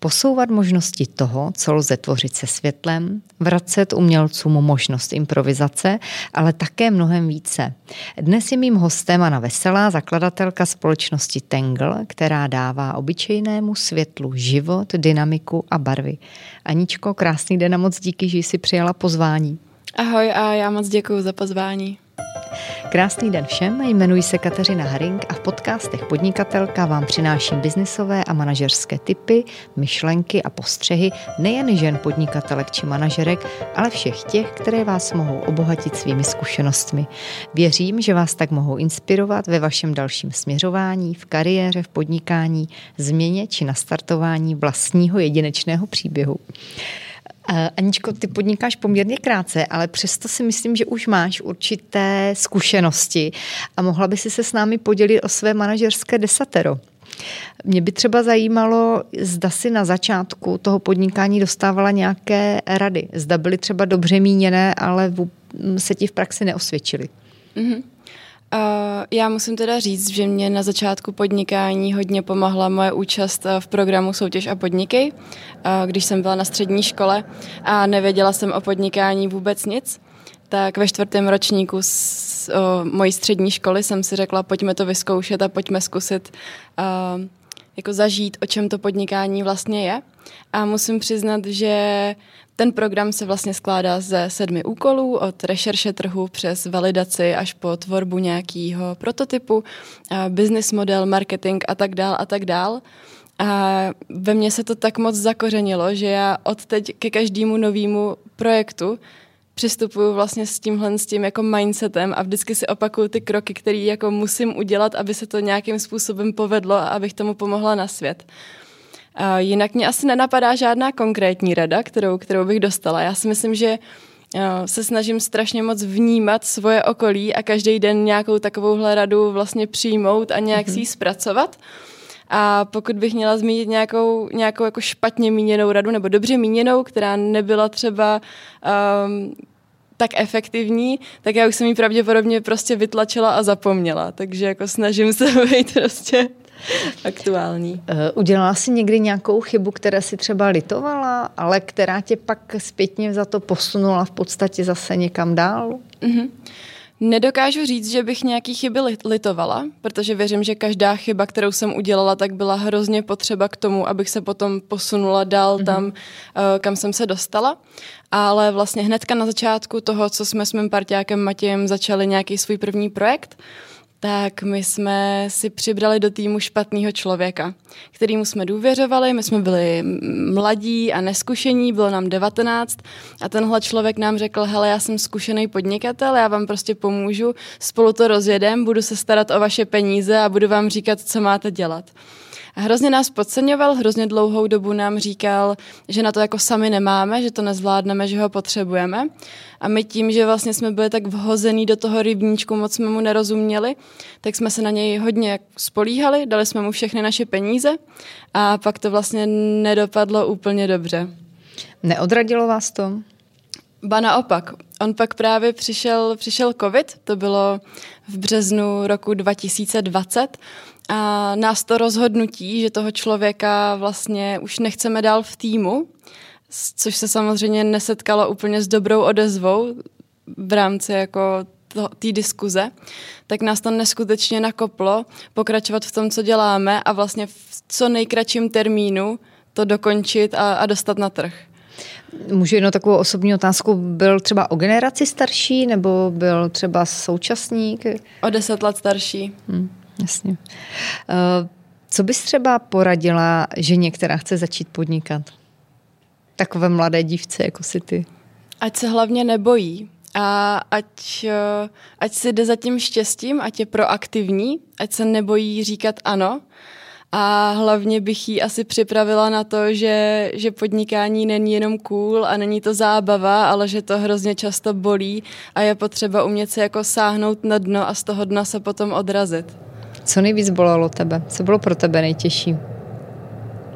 posouvat možnosti toho, co lze tvořit se světlem, vracet umělcům možnost improvizace, ale také mnohem více. Dnes je mým hostem Anna Veselá, zakladatelka společnosti Tangle, která dává obyčejnému světlu život, dynamiku a barvy. Aničko, krásný den a moc díky, že jsi přijala pozvání. Ahoj a já moc děkuji za pozvání. Krásný den všem, jmenuji se Kateřina Haring a v podcastech Podnikatelka vám přináším biznisové a manažerské typy, myšlenky a postřehy nejen žen podnikatelek či manažerek, ale všech těch, které vás mohou obohatit svými zkušenostmi. Věřím, že vás tak mohou inspirovat ve vašem dalším směřování, v kariéře, v podnikání, změně či nastartování vlastního jedinečného příběhu. Aničko, ty podnikáš poměrně krátce, ale přesto si myslím, že už máš určité zkušenosti a mohla by si se s námi podělit o své manažerské desatero. Mě by třeba zajímalo, zda si na začátku toho podnikání dostávala nějaké rady. Zda byly třeba dobře míněné, ale se ti v praxi neosvědčily. Mm-hmm. Já musím teda říct, že mě na začátku podnikání hodně pomohla moje účast v programu Soutěž a podniky, uh, když jsem byla na střední škole a nevěděla jsem o podnikání vůbec nic. Tak ve čtvrtém ročníku s, o, mojí střední školy jsem si řekla, pojďme to vyzkoušet a pojďme zkusit uh, jako zažít, o čem to podnikání vlastně je. A musím přiznat, že ten program se vlastně skládá ze sedmi úkolů, od rešerše trhu přes validaci až po tvorbu nějakého prototypu, business model, marketing a tak dál a tak dál. A ve mně se to tak moc zakořenilo, že já od teď ke každému novému projektu přistupuju vlastně s tímhle s tím jako mindsetem a vždycky si opakuju ty kroky, které jako musím udělat, aby se to nějakým způsobem povedlo a abych tomu pomohla na svět. A jinak mě asi nenapadá žádná konkrétní rada, kterou, kterou bych dostala. Já si myslím, že se snažím strašně moc vnímat svoje okolí a každý den nějakou takovouhle radu vlastně přijmout a nějak mm-hmm. si ji zpracovat. A pokud bych měla zmínit nějakou, nějakou jako špatně míněnou radu nebo dobře míněnou, která nebyla třeba um, tak efektivní, tak já už jsem ji pravděpodobně prostě vytlačila a zapomněla. Takže jako snažím se být prostě aktuální. Eh, udělala jsi někdy nějakou chybu, která si třeba litovala, ale která tě pak zpětně za to posunula v podstatě zase někam dál? Mm-hmm. Nedokážu říct, že bych nějaký chyby litovala, protože věřím, že každá chyba, kterou jsem udělala, tak byla hrozně potřeba k tomu, abych se potom posunula dál mm-hmm. tam, eh, kam jsem se dostala. Ale vlastně hnedka na začátku toho, co jsme s mým partiákem Matějem začali nějaký svůj první projekt, tak my jsme si přibrali do týmu špatného člověka, kterýmu jsme důvěřovali, my jsme byli mladí a neskušení, bylo nám 19 a tenhle člověk nám řekl, hele, já jsem zkušený podnikatel, já vám prostě pomůžu, spolu to rozjedem, budu se starat o vaše peníze a budu vám říkat, co máte dělat. A hrozně nás podceňoval, hrozně dlouhou dobu nám říkal, že na to jako sami nemáme, že to nezvládneme, že ho potřebujeme. A my tím, že vlastně jsme byli tak vhozený do toho rybníčku, moc jsme mu nerozuměli, tak jsme se na něj hodně spolíhali, dali jsme mu všechny naše peníze a pak to vlastně nedopadlo úplně dobře. Neodradilo vás to? Ba naopak. On pak právě přišel, přišel covid, to bylo v březnu roku 2020 a nás to rozhodnutí, že toho člověka vlastně už nechceme dál v týmu, což se samozřejmě nesetkalo úplně s dobrou odezvou v rámci jako té diskuze, tak nás to neskutečně nakoplo pokračovat v tom, co děláme a vlastně v co nejkratším termínu to dokončit a, a dostat na trh. Můžu jednou takovou osobní otázku. Byl třeba o generaci starší nebo byl třeba současník? O deset let starší. Hmm. Jasně. Eh, co bys třeba poradila ženě, která chce začít podnikat? Takové mladé dívce, jako si ty. Ať se hlavně nebojí a ať, eh, ať si jde za tím štěstím, ať je proaktivní, ať se nebojí říkat ano. A hlavně bych jí asi připravila na to, že, že podnikání není jenom cool a není to zábava, ale že to hrozně často bolí a je potřeba umět se jako sáhnout na dno a z toho dna se potom odrazit. Co nejvíc bolelo tebe? Co bylo pro tebe nejtěžší?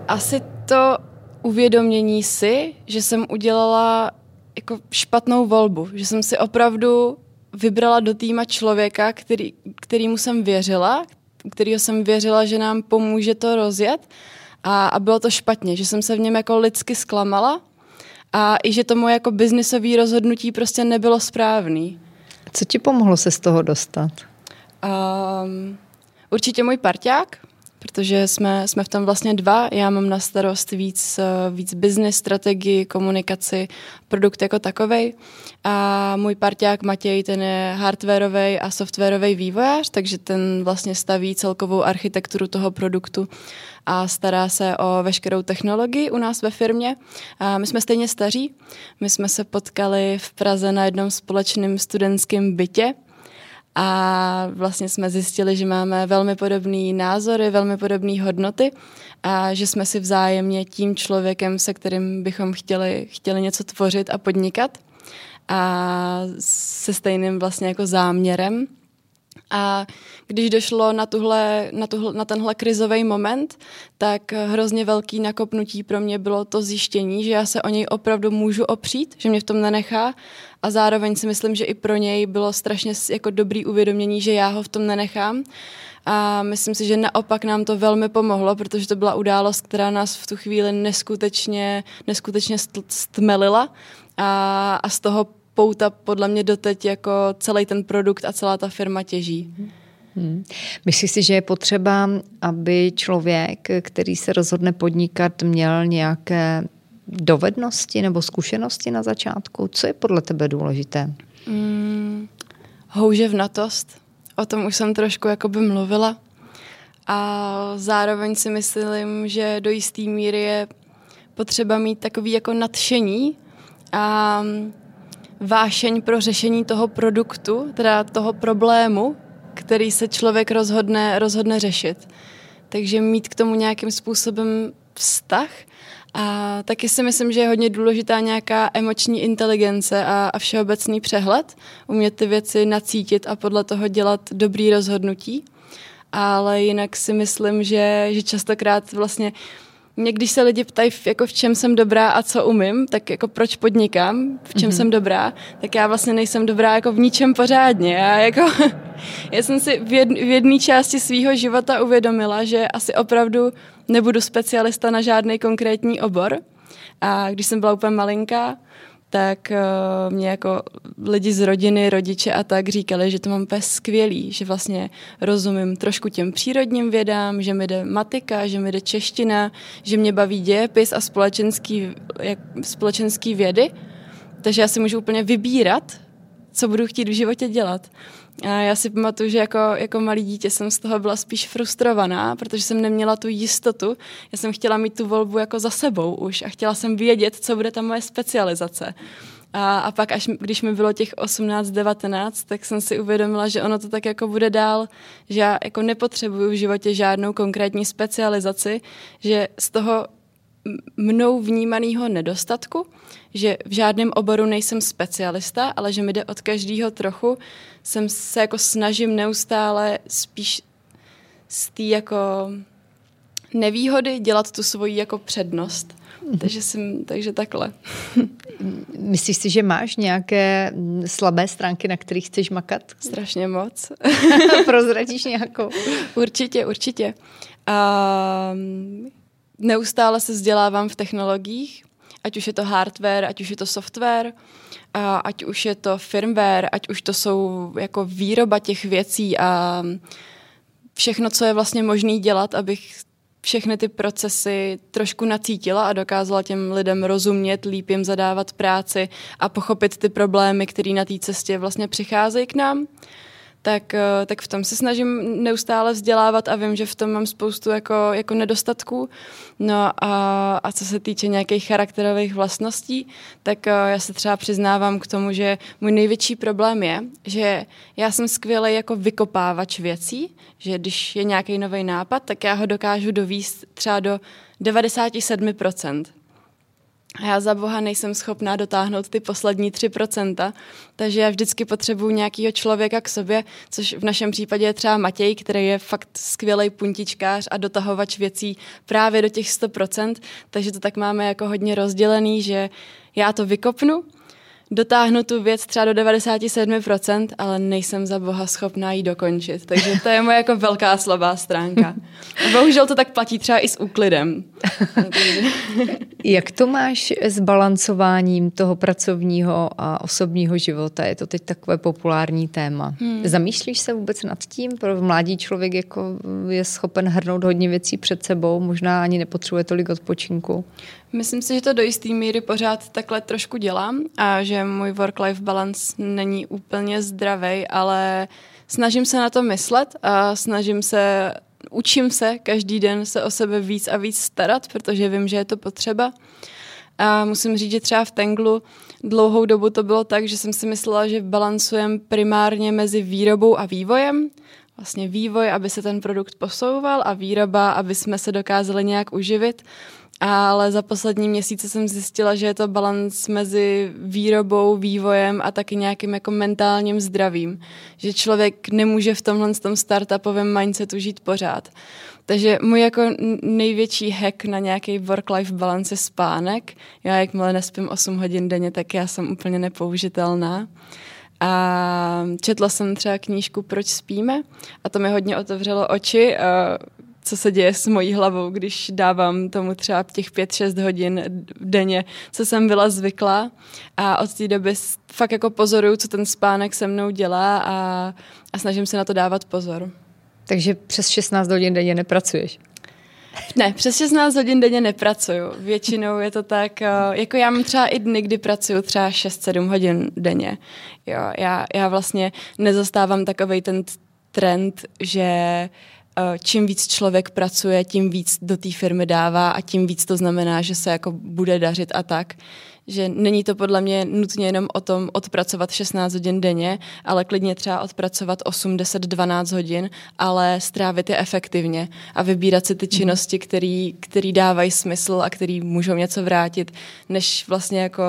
Asi to uvědomění si, že jsem udělala jako špatnou volbu, že jsem si opravdu vybrala do týma člověka, který, kterýmu jsem věřila, kterýho jsem věřila, že nám pomůže to rozjet a, a bylo to špatně, že jsem se v něm jako lidsky zklamala a i že to moje jako biznisové rozhodnutí prostě nebylo správný. Co ti pomohlo se z toho dostat? Um, určitě můj parťák, protože jsme, jsme v tom vlastně dva. Já mám na starost víc, víc business, strategii, komunikaci, produkt jako takovej. A můj parťák Matěj, ten je hardwareový a softwarový vývojář, takže ten vlastně staví celkovou architekturu toho produktu a stará se o veškerou technologii u nás ve firmě. A my jsme stejně staří. My jsme se potkali v Praze na jednom společném studentském bytě, a vlastně jsme zjistili, že máme velmi podobné názory, velmi podobné hodnoty a že jsme si vzájemně tím člověkem, se kterým bychom chtěli, chtěli něco tvořit a podnikat a se stejným vlastně jako záměrem. A když došlo na, tuhle, na, tuhle, na tenhle krizový moment, tak hrozně velký nakopnutí pro mě bylo to zjištění, že já se o něj opravdu můžu opřít, že mě v tom nenechá a zároveň si myslím, že i pro něj bylo strašně jako dobrý uvědomění, že já ho v tom nenechám. A myslím si, že naopak nám to velmi pomohlo, protože to byla událost, která nás v tu chvíli neskutečně, neskutečně stmelila a, a z toho pouta podle mě doteď jako celý ten produkt a celá ta firma těží. Hmm. Myslíš si, že je potřeba, aby člověk, který se rozhodne podnikat, měl nějaké dovednosti nebo zkušenosti na začátku? Co je podle tebe důležité? Hmm, houževnatost. O tom už jsem trošku jakoby mluvila. A zároveň si myslím, že do jisté míry je potřeba mít takový jako nadšení a vášeň pro řešení toho produktu, teda toho problému, který se člověk rozhodne, rozhodne řešit. Takže mít k tomu nějakým způsobem vztah a taky si myslím, že je hodně důležitá nějaká emoční inteligence a, a všeobecný přehled, umět ty věci nacítit a podle toho dělat dobrý rozhodnutí. Ale jinak si myslím, že, že častokrát vlastně mě, když se lidi ptají, jako v čem jsem dobrá a co umím, tak jako proč podnikám, v čem mm-hmm. jsem dobrá, tak já vlastně nejsem dobrá jako v ničem pořádně. Já, jako, já jsem si v, jed, v jedné části svého života uvědomila, že asi opravdu nebudu specialista na žádný konkrétní obor. A když jsem byla úplně malinká, tak uh, mě jako lidi z rodiny, rodiče a tak říkali, že to mám úplně skvělý, že vlastně rozumím trošku těm přírodním vědám, že mi jde matika, že mi jde čeština, že mě baví dějepis a společenský, jak, společenský vědy. Takže já si můžu úplně vybírat, co budu chtít v životě dělat. Já si pamatuju, že jako, jako malý dítě jsem z toho byla spíš frustrovaná, protože jsem neměla tu jistotu. Já jsem chtěla mít tu volbu jako za sebou už a chtěla jsem vědět, co bude ta moje specializace. A, a pak, až když mi bylo těch 18-19, tak jsem si uvědomila, že ono to tak jako bude dál, že já jako nepotřebuju v životě žádnou konkrétní specializaci, že z toho mnou vnímaného nedostatku, že v žádném oboru nejsem specialista, ale že mi jde od každého trochu, jsem se jako snažím neustále spíš z té jako nevýhody dělat tu svoji jako přednost. Mm-hmm. Takže, jsem, takže takhle. Myslíš si, že máš nějaké slabé stránky, na kterých chceš makat? Strašně moc. Prozradíš nějakou? Určitě, určitě. Um, neustále se vzdělávám v technologiích, ať už je to hardware, ať už je to software, ať už je to firmware, ať už to jsou jako výroba těch věcí a všechno, co je vlastně možné dělat, abych všechny ty procesy trošku nacítila a dokázala těm lidem rozumět, líp jim zadávat práci a pochopit ty problémy, které na té cestě vlastně přicházejí k nám tak, eh, tak v tom se snažím neustále vzdělávat a vím, že v tom mám spoustu jako, jako nedostatků. No a, a co se týče nějakých charakterových vlastností, tak eh, já se třeba přiznávám k tomu, že můj největší problém je, že já jsem skvělý jako vykopávač věcí, že když je nějaký nový nápad, tak já ho dokážu dovíst třeba do 97%. A já za boha nejsem schopná dotáhnout ty poslední 3%, takže já vždycky potřebuju nějakého člověka k sobě, což v našem případě je třeba Matěj, který je fakt skvělý puntičkář a dotahovač věcí právě do těch 100%, takže to tak máme jako hodně rozdělený, že já to vykopnu, dotáhnu tu věc třeba do 97%, ale nejsem za boha schopná ji dokončit. Takže to je moje jako velká slabá stránka. A bohužel to tak platí třeba i s úklidem. Jak to máš s balancováním toho pracovního a osobního života? Je to teď takové populární téma. Hmm. Zamýšlíš se vůbec nad tím? Pro mladý člověk jako je schopen hrnout hodně věcí před sebou, možná ani nepotřebuje tolik odpočinku. Myslím si, že to do jisté míry pořád takhle trošku dělám a že můj work-life balance není úplně zdravý, ale snažím se na to myslet a snažím se, učím se každý den se o sebe víc a víc starat, protože vím, že je to potřeba. A musím říct, že třeba v Tenglu dlouhou dobu to bylo tak, že jsem si myslela, že balancujem primárně mezi výrobou a vývojem. Vlastně vývoj, aby se ten produkt posouval a výroba, aby jsme se dokázali nějak uživit ale za poslední měsíce jsem zjistila, že je to balans mezi výrobou, vývojem a taky nějakým jako mentálním zdravím. Že člověk nemůže v tomhle tom startupovém mindsetu žít pořád. Takže můj jako největší hack na nějaký work-life balance je spánek. Já jakmile nespím 8 hodin denně, tak já jsem úplně nepoužitelná. A četla jsem třeba knížku Proč spíme a to mi hodně otevřelo oči co se děje s mojí hlavou, když dávám tomu třeba těch 5-6 hodin denně, co jsem byla zvyklá. A od té doby fakt jako pozoruju, co ten spánek se mnou dělá a, a snažím se na to dávat pozor. Takže přes 16 hodin denně nepracuješ? Ne, přes 16 hodin denně nepracuju. Většinou je to tak, eh, jako já mám třeba i dny, kdy pracuju třeba 6-7 hodin denně. Jo, já, já vlastně nezastávám takovej ten trend, že Eh, čím víc člověk pracuje, tím víc do té firmy dává a tím víc to znamená, že se jako bude dařit a tak že není to podle mě nutně jenom o tom odpracovat 16 hodin denně, ale klidně třeba odpracovat 8, 10, 12 hodin, ale strávit je efektivně a vybírat si ty mhm. činnosti, který, který dávají smysl a který můžou něco vrátit, než vlastně jako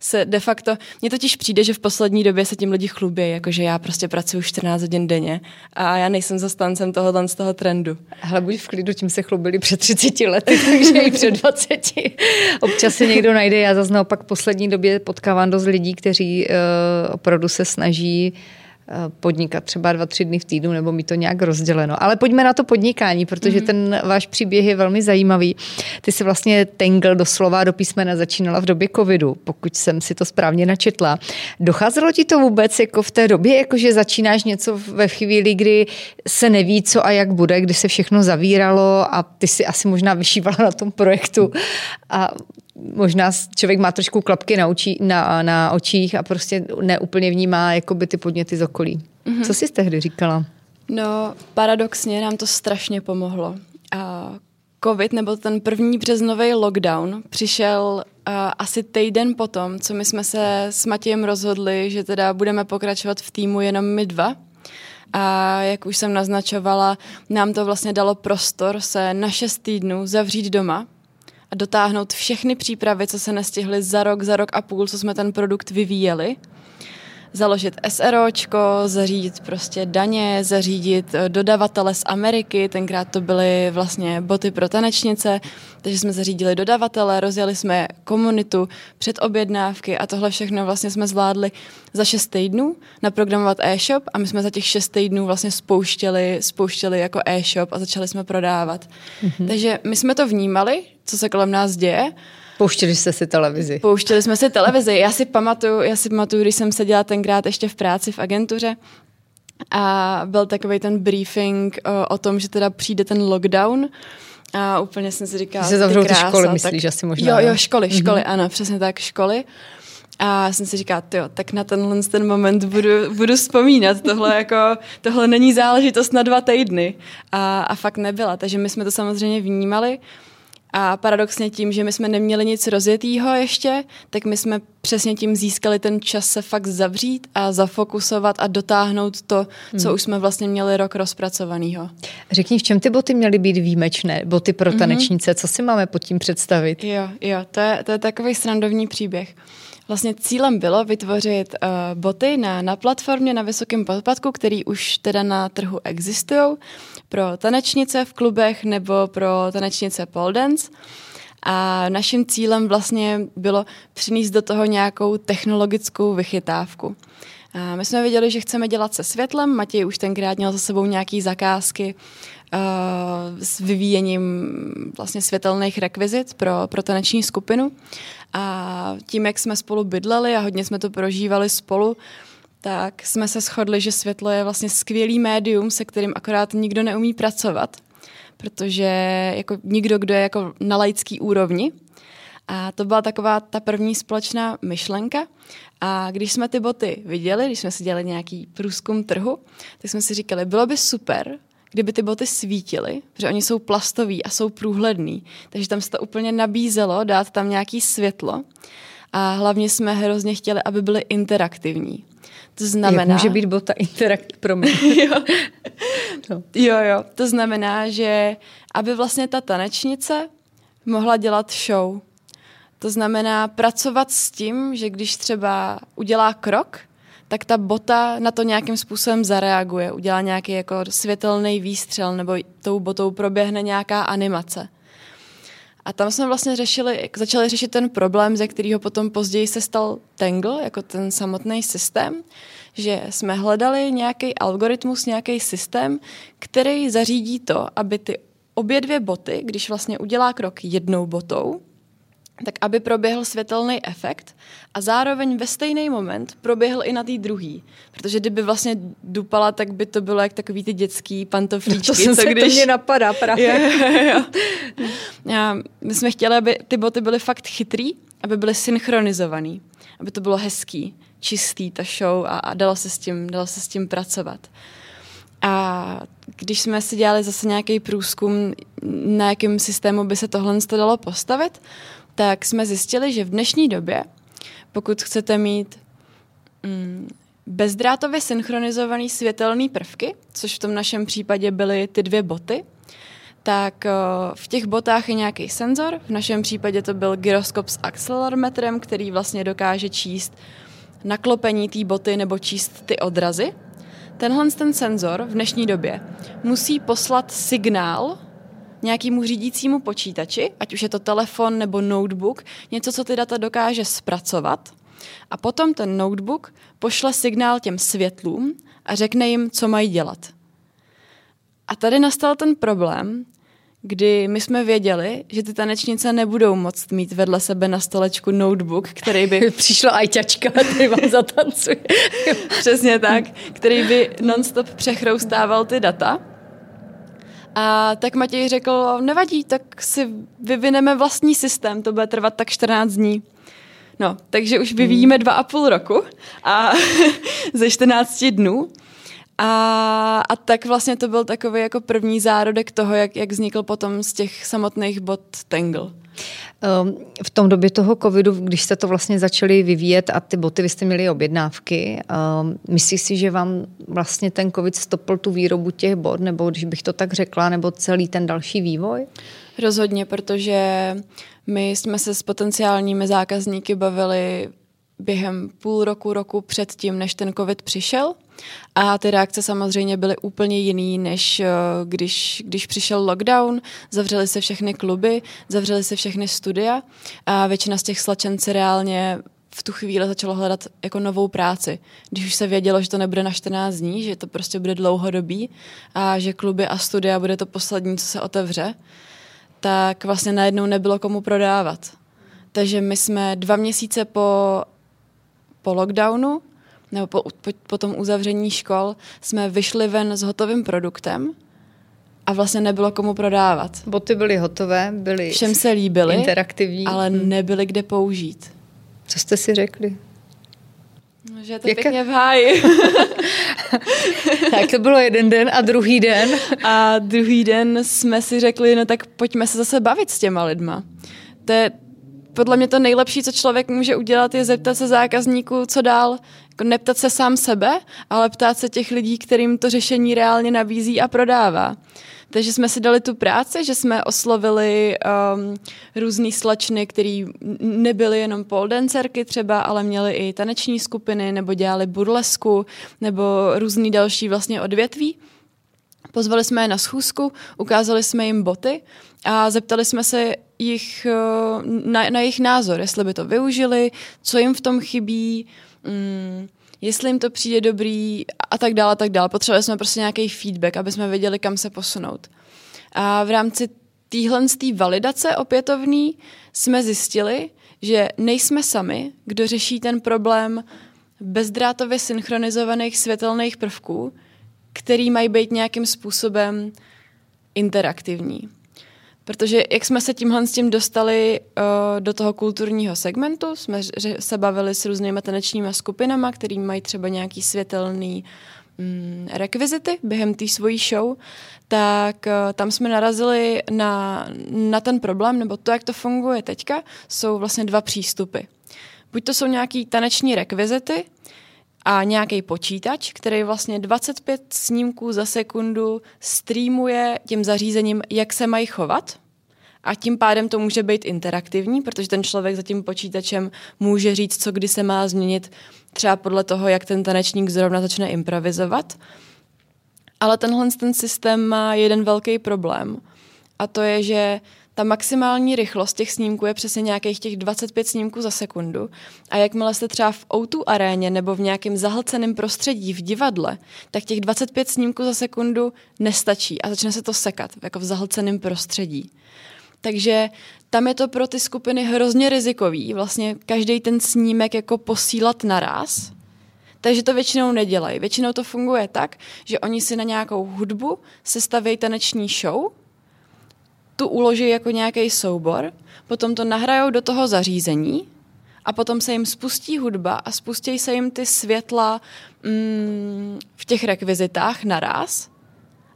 se de facto, mně totiž přijde, že v poslední době se tím lidi chlubí, jakože já prostě pracuji 14 hodin denně a já nejsem zastáncem tohohle z toho trendu. Ale buď v klidu, tím se chlubili před 30 lety, takže i před 20. Občas se někdo najde, já zase naopak fakt poslední době potkávám dost lidí, kteří uh, opravdu se snaží eh, podnikat třeba dva, tři dny v týdnu nebo mi to nějak rozděleno. Ale pojďme na to podnikání, protože mm-hmm. ten váš příběh je velmi zajímavý. Ty jsi vlastně Tangle doslova do písmena začínala v době covidu, pokud jsem si to správně načetla. Docházelo ti to vůbec jako v té době, jako že začínáš něco ve chvíli, kdy se neví, co a jak bude, kdy se všechno zavíralo a ty si asi možná vyšívala na tom projektu a možná člověk má trošku klapky na, očí, na, na očích a prostě neúplně vnímá jakoby ty podněty z okolí. Mm-hmm. Co jsi tehdy říkala? No, paradoxně nám to strašně pomohlo. A COVID nebo ten první březnový lockdown přišel uh, asi týden potom, co my jsme se s Matějem rozhodli, že teda budeme pokračovat v týmu jenom my dva. A jak už jsem naznačovala, nám to vlastně dalo prostor se na šest týdnů zavřít doma, a dotáhnout všechny přípravy, co se nestihly za rok, za rok a půl, co jsme ten produkt vyvíjeli založit SROčko, zařídit prostě daně, zařídit eh, dodavatele z Ameriky, tenkrát to byly vlastně boty pro tanečnice, takže jsme zařídili dodavatele, rozjeli jsme komunitu, předobjednávky a tohle všechno vlastně jsme zvládli za šest týdnů naprogramovat e-shop a my jsme za těch šest týdnů vlastně spouštěli, spouštěli jako e-shop a začali jsme prodávat. Mm-hmm. Takže my jsme to vnímali, co se kolem nás děje Pouštěli jste si televizi. Pouštěli jsme si televizi. Já si pamatuju, já si pamatuju, když jsem seděla tenkrát ještě v práci v agentuře, a byl takový ten briefing o, o tom, že teda přijde ten lockdown. A úplně jsem si říkala, že se zavřou ty školy, myslíš asi možná. Jo, jo, školy, mhm. školy, mm-hmm. ano, přesně tak, školy. A jsem si říkala, jo, tak na tenhle ten moment budu, budu vzpomínat. Tohle, jako, tohle není záležitost na dva týdny. A, a fakt nebyla. Takže my jsme to samozřejmě vnímali. A paradoxně tím, že my jsme neměli nic rozjetýho ještě, tak my jsme přesně tím získali ten čas se fakt zavřít a zafokusovat a dotáhnout to, co hmm. už jsme vlastně měli rok rozpracovaného. Řekni, v čem ty boty měly být výjimečné? Boty pro mhm. tanečnice, mm-hmm. co si máme pod tím představit? Jo, jo, to je, to je takový srandovní příběh. Vlastně cílem bylo vytvořit uh, boty na, na platformě na vysokém podpadku, který už teda na trhu existují pro tanečnice v klubech nebo pro tanečnice pole dance. A naším cílem vlastně bylo přinést do toho nějakou technologickou vychytávku. A my jsme věděli, že chceme dělat se světlem. Matěj už tenkrát měl za sebou nějaké zakázky s vyvíjením vlastně světelných rekvizit pro, pro taneční skupinu. A tím, jak jsme spolu bydleli a hodně jsme to prožívali spolu, tak jsme se shodli, že světlo je vlastně skvělý médium, se kterým akorát nikdo neumí pracovat, protože jako nikdo, kdo je jako na laický úrovni. A to byla taková ta první společná myšlenka. A když jsme ty boty viděli, když jsme si dělali nějaký průzkum trhu, tak jsme si říkali, bylo by super, kdyby ty boty svítily, protože oni jsou plastoví a jsou průhledný, takže tam se to úplně nabízelo dát tam nějaký světlo a hlavně jsme hrozně chtěli, aby byly interaktivní. To znamená... Jak může být bota interakt pro mě? jo. No. jo, jo. To znamená, že aby vlastně ta tanečnice mohla dělat show. To znamená pracovat s tím, že když třeba udělá krok, tak ta bota na to nějakým způsobem zareaguje, udělá nějaký jako světelný výstřel nebo tou botou proběhne nějaká animace. A tam jsme vlastně řešili, začali řešit ten problém, ze kterého potom později se stal Tangle, jako ten samotný systém, že jsme hledali nějaký algoritmus, nějaký systém, který zařídí to, aby ty obě dvě boty, když vlastně udělá krok jednou botou, tak aby proběhl světelný efekt a zároveň ve stejný moment proběhl i na té druhý. Protože kdyby vlastně dupala, tak by to bylo jak takový ty dětský pantoflíčky. To, jsem co se, když... to mě napadá právě. Je, je, A my jsme chtěli, aby ty boty byly fakt chytrý, aby byly synchronizovaný, aby to bylo hezký, čistý ta show a, a dalo, se s tím, dalo se s tím pracovat. A když jsme si dělali zase nějaký průzkum, na jakém systému by se tohle dalo postavit, tak jsme zjistili, že v dnešní době, pokud chcete mít mm, bezdrátově synchronizovaný světelný prvky, což v tom našem případě byly ty dvě boty, tak v těch botách je nějaký senzor. V našem případě to byl gyroskop s akcelerometrem, který vlastně dokáže číst naklopení té boty nebo číst ty odrazy. Tenhle ten senzor v dnešní době musí poslat signál nějakému řídícímu počítači, ať už je to telefon nebo notebook, něco, co ty data dokáže zpracovat. A potom ten notebook pošle signál těm světlům a řekne jim, co mají dělat. A tady nastal ten problém, kdy my jsme věděli, že ty tanečnice nebudou moct mít vedle sebe na stolečku notebook, který by... Přišla ajťačka, který vám zatancuje. Přesně tak, který by nonstop přechroustával ty data. A tak Matěj řekl, nevadí, tak si vyvineme vlastní systém, to bude trvat tak 14 dní. No, takže už vyvíjíme hmm. dva a půl roku a ze 14 dnů. A, a tak vlastně to byl takový jako první zárodek toho, jak, jak vznikl potom z těch samotných bot Tangle. Ehm, v tom době toho covidu, když jste to vlastně začali vyvíjet a ty boty, vy jste měli objednávky, ehm, myslíš si, že vám vlastně ten covid stopl tu výrobu těch bot, nebo když bych to tak řekla, nebo celý ten další vývoj? Rozhodně, protože my jsme se s potenciálními zákazníky bavili během půl roku, roku před tím, než ten covid přišel. A ty reakce samozřejmě byly úplně jiný, než eh, když, když přišel lockdown, zavřely se všechny kluby, zavřely se všechny studia a většina z těch slačen se reálně v tu chvíli začalo hledat jako novou práci. Když už se vědělo, že to nebude na 14 dní, že to prostě bude dlouhodobý a že kluby a studia bude to poslední, co se otevře, tak vlastně najednou nebylo komu prodávat. Takže my jsme dva měsíce po, po lockdownu nebo po, po, po tom uzavření škol jsme vyšli ven s hotovým produktem a vlastně nebylo komu prodávat. Boty byly hotové, byly Všem se líbily, interaktivní. ale hmm. nebyly kde použít. Co jste si řekli? No, že je to Jaká... pěkně v háji. tak to bylo jeden den a druhý den. a druhý den jsme si řekli, no tak pojďme se zase bavit s těma lidma. To je podle mě to nejlepší, co člověk může udělat, je zeptat se zákazníků, co dál, jako neptat se sám sebe, ale ptát se těch lidí, kterým to řešení reálně nabízí a prodává. Takže jsme si dali tu práci, že jsme oslovili um, různé slečny, které nebyly jenom poldancerky třeba, ale měly i taneční skupiny, nebo dělali burlesku, nebo různý další vlastně odvětví. Pozvali jsme je na schůzku, ukázali jsme jim boty a zeptali jsme se, jich, eh, na, na jejich názor, jestli by to využili, co jim v tom chybí, mm, jestli jim to přijde dobrý a tak dále, tak dále. Potřebovali jsme prostě nějaký feedback, aby jsme věděli, kam se posunout. A v rámci téhle validace opětovný jsme zjistili, že nejsme sami, kdo řeší ten problém bezdrátově synchronizovaných světelných prvků, který mají být nějakým způsobem interaktivní. Protože jak jsme se tímhle s tím dostali uh, do toho kulturního segmentu, jsme se bavili s různými tanečními skupinami, který mají třeba nějaký světelný mm, rekvizity během té svojí show, tak uh, tam jsme narazili na, na ten problém, nebo to, jak to funguje teďka, jsou vlastně dva přístupy. Buď to jsou nějaký taneční rekvizity, a nějaký počítač, který vlastně 25 snímků za sekundu streamuje tím zařízením, jak se mají chovat. A tím pádem to může být interaktivní, protože ten člověk za tím počítačem může říct, co kdy se má změnit, třeba podle toho, jak ten tanečník zrovna začne improvizovat. Ale tenhle ten systém má jeden velký problém. A to je, že ta maximální rychlost těch snímků je přesně nějakých těch 25 snímků za sekundu. A jakmile jste třeba v O2 aréně nebo v nějakém zahlceném prostředí v divadle, tak těch 25 snímků za sekundu nestačí a začne se to sekat, jako v zahlceném prostředí. Takže tam je to pro ty skupiny hrozně rizikový, vlastně každý ten snímek jako posílat naraz, takže to většinou nedělají. Většinou to funguje tak, že oni si na nějakou hudbu sestaví taneční show, tu uloží jako nějaký soubor, potom to nahrajou do toho zařízení a potom se jim spustí hudba a spustí se jim ty světla mm, v těch rekvizitách naraz,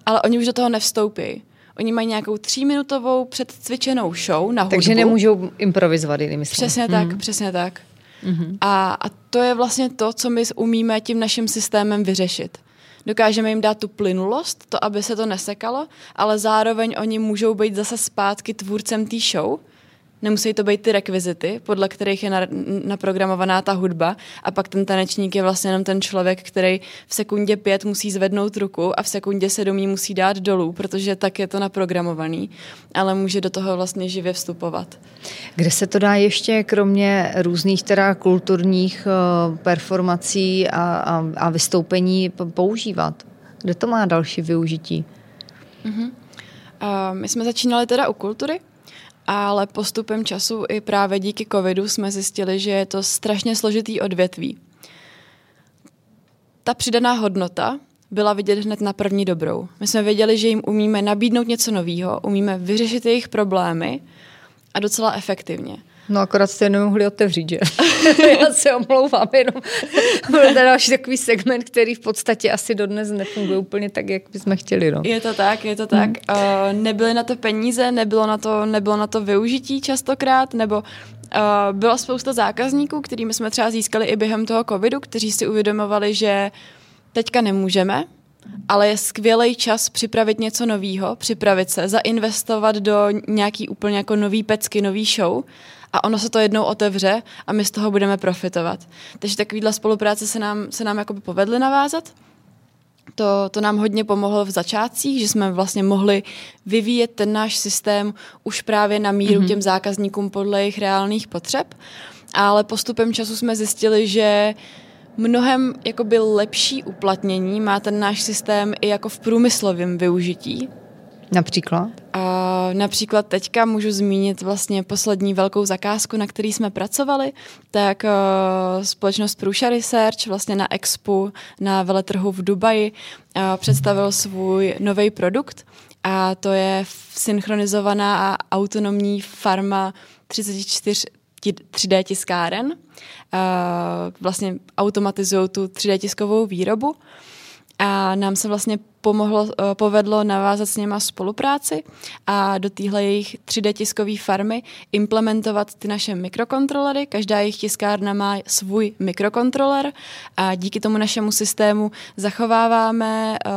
ale oni už do toho nevstoupí. Oni mají nějakou tříminutovou předcvičenou show na hudbu. Takže nemůžou improvizovat, jinými slovy. Přesně tak, mm. přesně tak. Mm-hmm. A, a to je vlastně to, co my umíme tím naším systémem vyřešit. Dokážeme jim dát tu plynulost, to, aby se to nesekalo, ale zároveň oni můžou být zase zpátky tvůrcem té show, Nemusí to být ty rekvizity, podle kterých je naprogramovaná ta hudba a pak ten tanečník je vlastně jenom ten člověk, který v sekundě pět musí zvednout ruku a v sekundě sedm ji musí dát dolů, protože tak je to naprogramovaný, ale může do toho vlastně živě vstupovat. Kde se to dá ještě kromě různých teda kulturních uh, performací a, a, a vystoupení používat? Kde to má další využití? Uh-huh. Uh, my jsme začínali teda u kultury, ale postupem času i právě díky covidu jsme zjistili, že je to strašně složitý odvětví. Ta přidaná hodnota byla vidět hned na první dobrou. My jsme věděli, že jim umíme nabídnout něco nového, umíme vyřešit jejich problémy a docela efektivně. No akorát jste nemohli otevřít, že? Já se omlouvám, jenom byl to další takový segment, který v podstatě asi dodnes nefunguje úplně tak, jak bychom chtěli. No. Je to tak, je to tak. Hmm. Uh, nebyly na to peníze, nebylo na to, nebylo na to využití častokrát, nebo uh, byla spousta zákazníků, kterými jsme třeba získali i během toho covidu, kteří si uvědomovali, že teďka nemůžeme, ale je skvělý čas připravit něco nového, připravit se, zainvestovat do nějaký úplně jako nový pecky, nový show a ono se to jednou otevře a my z toho budeme profitovat. Takže takovýhle spolupráce se nám, se nám jakoby povedly navázat. To, to nám hodně pomohlo v začátcích, že jsme vlastně mohli vyvíjet ten náš systém už právě na míru mm-hmm. těm zákazníkům podle jejich reálných potřeb. Ale postupem času jsme zjistili, že mnohem jakoby lepší uplatnění má ten náš systém i jako v průmyslovém využití, Například? A například teďka můžu zmínit vlastně poslední velkou zakázku, na který jsme pracovali, tak uh, společnost Prusha Research vlastně na Expo na veletrhu v Dubaji uh, představil svůj nový produkt a to je synchronizovaná a autonomní farma 34 3D tiskáren. Uh, vlastně automatizují tu 3D tiskovou výrobu a nám se vlastně pomohlo, eh, povedlo navázat s něma spolupráci a do téhle jejich 3D tiskové farmy implementovat ty naše mikrokontrolery. Každá jejich tiskárna má svůj mikrokontroler a díky tomu našemu systému zachováváme uh,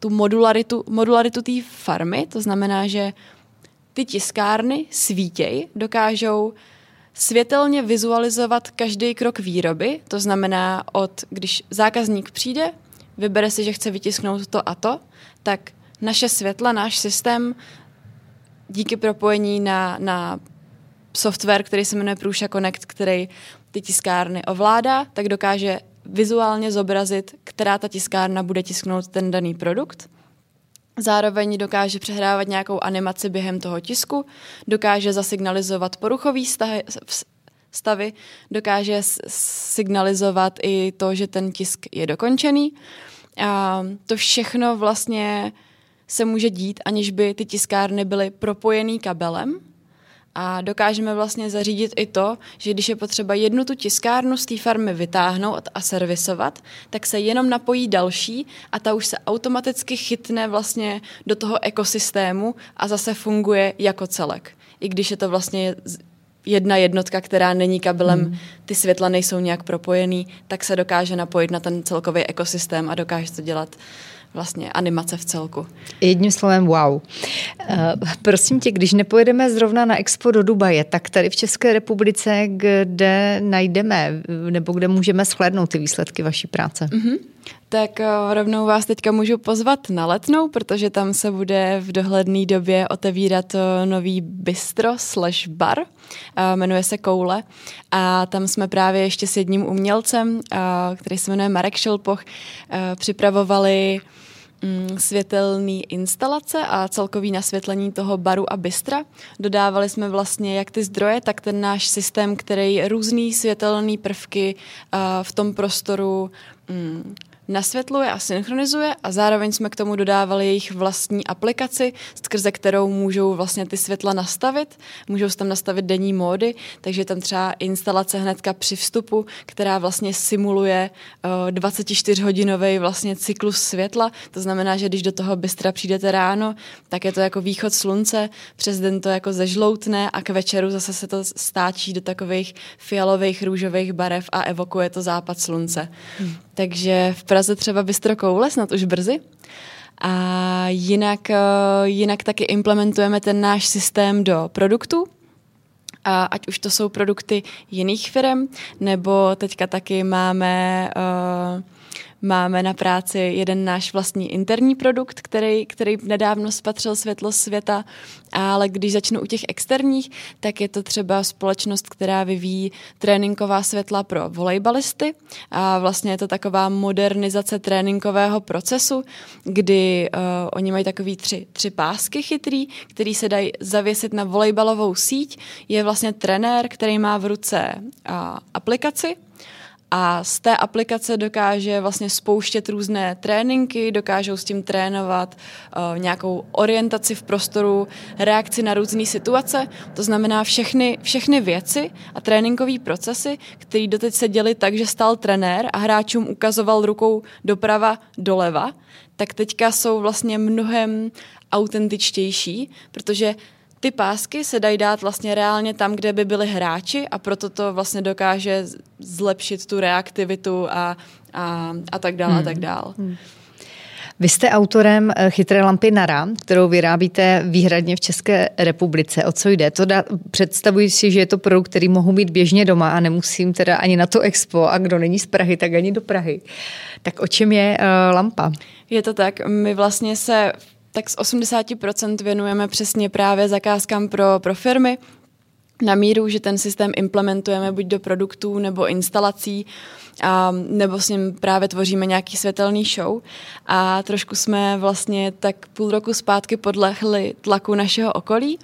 tu modularitu, modularitu té farmy, to znamená, že ty tiskárny svítěj dokážou světelně vizualizovat každý krok výroby, to znamená od, když zákazník přijde, vybere si, že chce vytisknout to a to, tak naše světla, náš systém díky propojení na, na software, který se jmenuje Prusha Connect, který ty tiskárny ovládá, tak dokáže vizuálně zobrazit, která ta tiskárna bude tisknout ten daný produkt. Zároveň dokáže přehrávat nějakou animaci během toho tisku, dokáže zasignalizovat poruchový stahy, stavy, dokáže signalizovat i to, že ten tisk je dokončený. A to všechno vlastně se může dít, aniž by ty tiskárny byly propojený kabelem, a dokážeme vlastně zařídit i to, že když je potřeba jednu tu tiskárnu z té farmy vytáhnout a servisovat, tak se jenom napojí další a ta už se automaticky chytne vlastně do toho ekosystému a zase funguje jako celek. I když je to vlastně jedna jednotka, která není kabelem, hmm. ty světla nejsou nějak propojený, tak se dokáže napojit na ten celkový ekosystém a dokáže to dělat vlastně animace v celku. Jedním slovem wow. Uh, prosím tě, když nepojedeme zrovna na Expo do Dubaje, tak tady v České republice, kde najdeme nebo kde můžeme shlédnout ty výsledky vaší práce? Uh-huh. Tak uh, rovnou vás teďka můžu pozvat na letnou, protože tam se bude v dohledné době otevírat uh, nový bistro slash bar, jmenuje se Koule a tam jsme právě ještě s jedním umělcem, který se jmenuje Marek Šelpoch, připravovali mm, instalace a celkový nasvětlení toho baru a bystra. Dodávali jsme vlastně jak ty zdroje, tak ten náš systém, který různý světelné prvky uh, v tom prostoru mm, nasvětluje a synchronizuje a zároveň jsme k tomu dodávali jejich vlastní aplikaci, skrze kterou můžou vlastně ty světla nastavit, můžou se tam nastavit denní módy, takže tam třeba instalace hnedka při vstupu, která vlastně simuluje uh, 24-hodinový vlastně cyklus světla, to znamená, že když do toho bystra přijdete ráno, tak je to jako východ slunce, přes den to jako zežloutne a k večeru zase se to stáčí do takových fialových, růžových barev a evokuje to západ slunce. Hmm. Takže v Praze třeba Bystro Koule, snad už brzy. A jinak, eh, jinak taky implementujeme ten náš systém do produktů, a ať už to jsou produkty jiných firm, nebo teďka taky máme uh, Máme na práci jeden náš vlastní interní produkt, který, který nedávno spatřil světlo světa, ale když začnu u těch externích, tak je to třeba společnost, která vyvíjí tréninková světla pro volejbalisty a vlastně je to taková modernizace tréninkového procesu, kdy uh, oni mají takový tři, tři pásky chytrý, který se dají zavěsit na volejbalovou síť. Je vlastně trenér, který má v ruce uh, aplikaci, a z té aplikace dokáže vlastně spouštět různé tréninky, dokážou s tím trénovat uh, nějakou orientaci v prostoru, reakci na různé situace. To znamená všechny, všechny věci a tréninkové procesy, které doteď se děly tak, že stál trenér a hráčům ukazoval rukou doprava, doleva, tak teďka jsou vlastně mnohem autentičtější, protože ty pásky se dají dát vlastně reálně tam, kde by byli hráči a proto to vlastně dokáže zlepšit tu reaktivitu a, a, a tak dále hmm. a tak dále. Hmm. Vy jste autorem eh, chytré lampy Nara, kterou vyrábíte výhradně v České republice. O co jde? To dá, představuji si, že je to produkt, který mohu mít běžně doma a nemusím teda ani na to expo a kdo není z Prahy, tak ani do Prahy. Tak o čem je uh, lampa? Je to tak, my vlastně se tak z 80% věnujeme přesně právě zakázkám pro, pro firmy, na míru, že ten systém implementujeme buď do produktů nebo instalací, a, nebo s ním právě tvoříme nějaký světelný show. A trošku jsme vlastně tak půl roku zpátky podlehli tlaku našeho okolí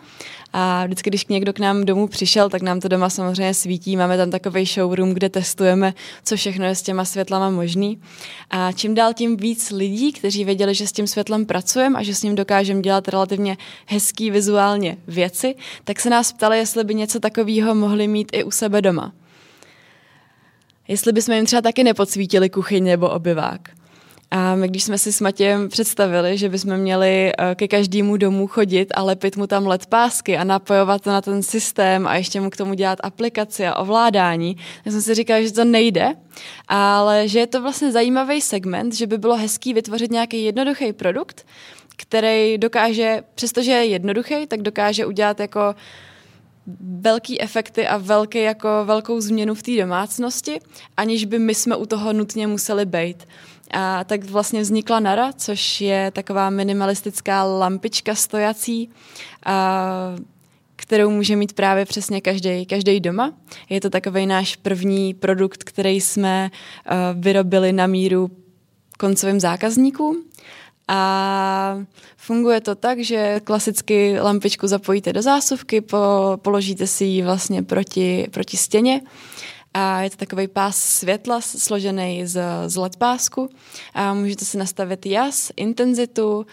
a vždycky, když někdo k nám domů přišel, tak nám to doma samozřejmě svítí. Máme tam takový showroom, kde testujeme, co všechno je s těma světlama možný. A čím dál tím víc lidí, kteří věděli, že s tím světlem pracujeme a že s ním dokážeme dělat relativně hezký vizuálně věci, tak se nás ptali, jestli by něco takového mohli mít i u sebe doma. Jestli bychom jim třeba taky nepodsvítili kuchyň nebo obyvák. A my, když jsme si s Matějem představili, že bychom měli eh, ke každému domu chodit a lepit mu tam LED pásky a napojovat to na ten systém a ještě mu k tomu dělat aplikaci a ovládání, tak jsem si říkala, že to nejde, ale že je to vlastně zajímavý segment, že by bylo hezký vytvořit nějaký jednoduchý produkt, který dokáže, přestože je jednoduchý, tak dokáže udělat jako velký efekty a velký, jako velkou změnu v té domácnosti, aniž by my jsme u toho nutně museli být. A tak vlastně vznikla Nara, což je taková minimalistická lampička stojací, a kterou může mít právě přesně každý, každý doma. Je to takový náš první produkt, který jsme uh, vyrobili na míru koncovým zákazníkům. A funguje to tak, že klasicky lampičku zapojíte do zásuvky, po, položíte si ji vlastně proti, proti stěně a je to takový pás světla složený z, z LED pásku a můžete si nastavit jas, intenzitu, uh,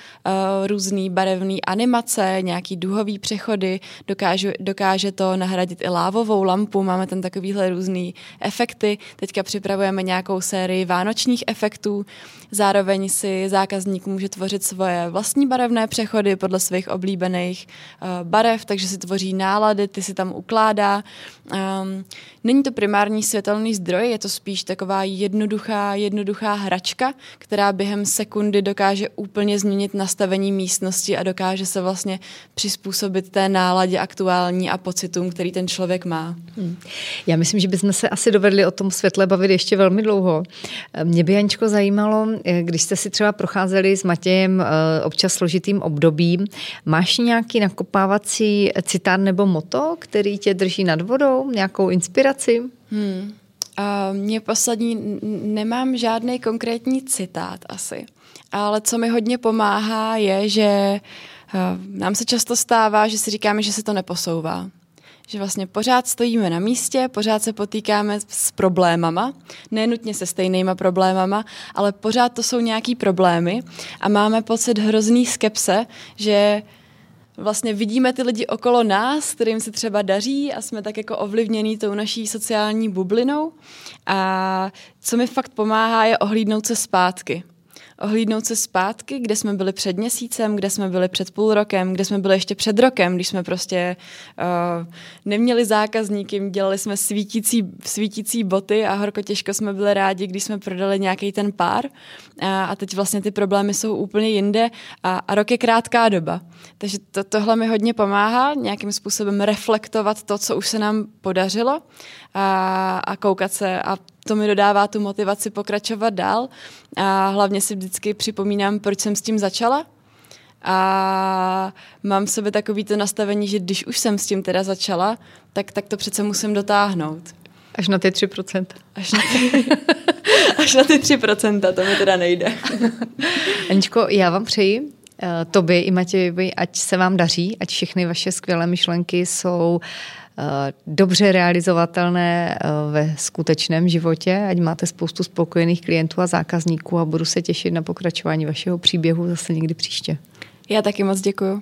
různý barevný animace, nějaký duhový přechody, dokáže, dokáže to nahradit i lávovou lampu, máme tam takovýhle různý efekty, teďka připravujeme nějakou sérii vánočních efektů, zároveň si zákazník může tvořit svoje vlastní barevné přechody podle svých oblíbených uh, barev, takže si tvoří nálady, ty si tam ukládá. Um, není to primární světelný zdroj, je to spíš taková jednoduchá, jednoduchá hračka, která během sekundy dokáže úplně změnit nastavení místnosti a dokáže se vlastně přizpůsobit té náladě aktuální a pocitům, který ten člověk má. Hmm. Já myslím, že bychom se asi dovedli o tom světle bavit ještě velmi dlouho. Mě by, Janičko, zajímalo, když jste si třeba procházeli s Matějem eh, občas složitým obdobím, máš nějaký nakopávací citát nebo moto, který tě drží nad vodou, nějakou inspiraci? Hmm. Uh, mě poslední nemám žádný konkrétní citát asi, ale co mi hodně pomáhá je, že uh, nám se často stává, že si říkáme, že se to neposouvá. Že vlastně pořád stojíme na místě, pořád se potýkáme s problémama, nenutně se stejnýma problémama, ale pořád to jsou nějaký problémy a máme pocit hrozný skepse, že vlastně vidíme ty lidi okolo nás, kterým se třeba daří a jsme tak jako ovlivnění tou naší sociální bublinou. A co mi fakt pomáhá, je ohlídnout se zpátky ohlídnout se zpátky, kde jsme byli před měsícem, kde jsme byli před půl rokem, kde jsme byli ještě před rokem, když jsme prostě uh, neměli zákazníky, dělali jsme svítící, svítící boty a horko těžko jsme byli rádi, když jsme prodali nějaký ten pár a, a teď vlastně ty problémy jsou úplně jinde a, a rok je krátká doba. Takže to, tohle mi hodně pomáhá nějakým způsobem reflektovat to, co už se nám podařilo a, a koukat se a to mi dodává tu motivaci pokračovat dál a hlavně si vždycky připomínám, proč jsem s tím začala a mám v sobě takový to nastavení, že když už jsem s tím teda začala, tak, tak to přece musím dotáhnout. Až na ty 3%. Až na ty, až na ty 3%, to mi teda nejde. Aničko, já vám přeji, eh, tobě i Matějovi, ať se vám daří, ať všechny vaše skvělé myšlenky jsou uh, dobře realizovatelné eh, ve skutečném životě, ať máte spoustu spokojených klientů a zákazníků a budu se těšit na pokračování vašeho příběhu zase někdy příště. Já taky moc děkuju.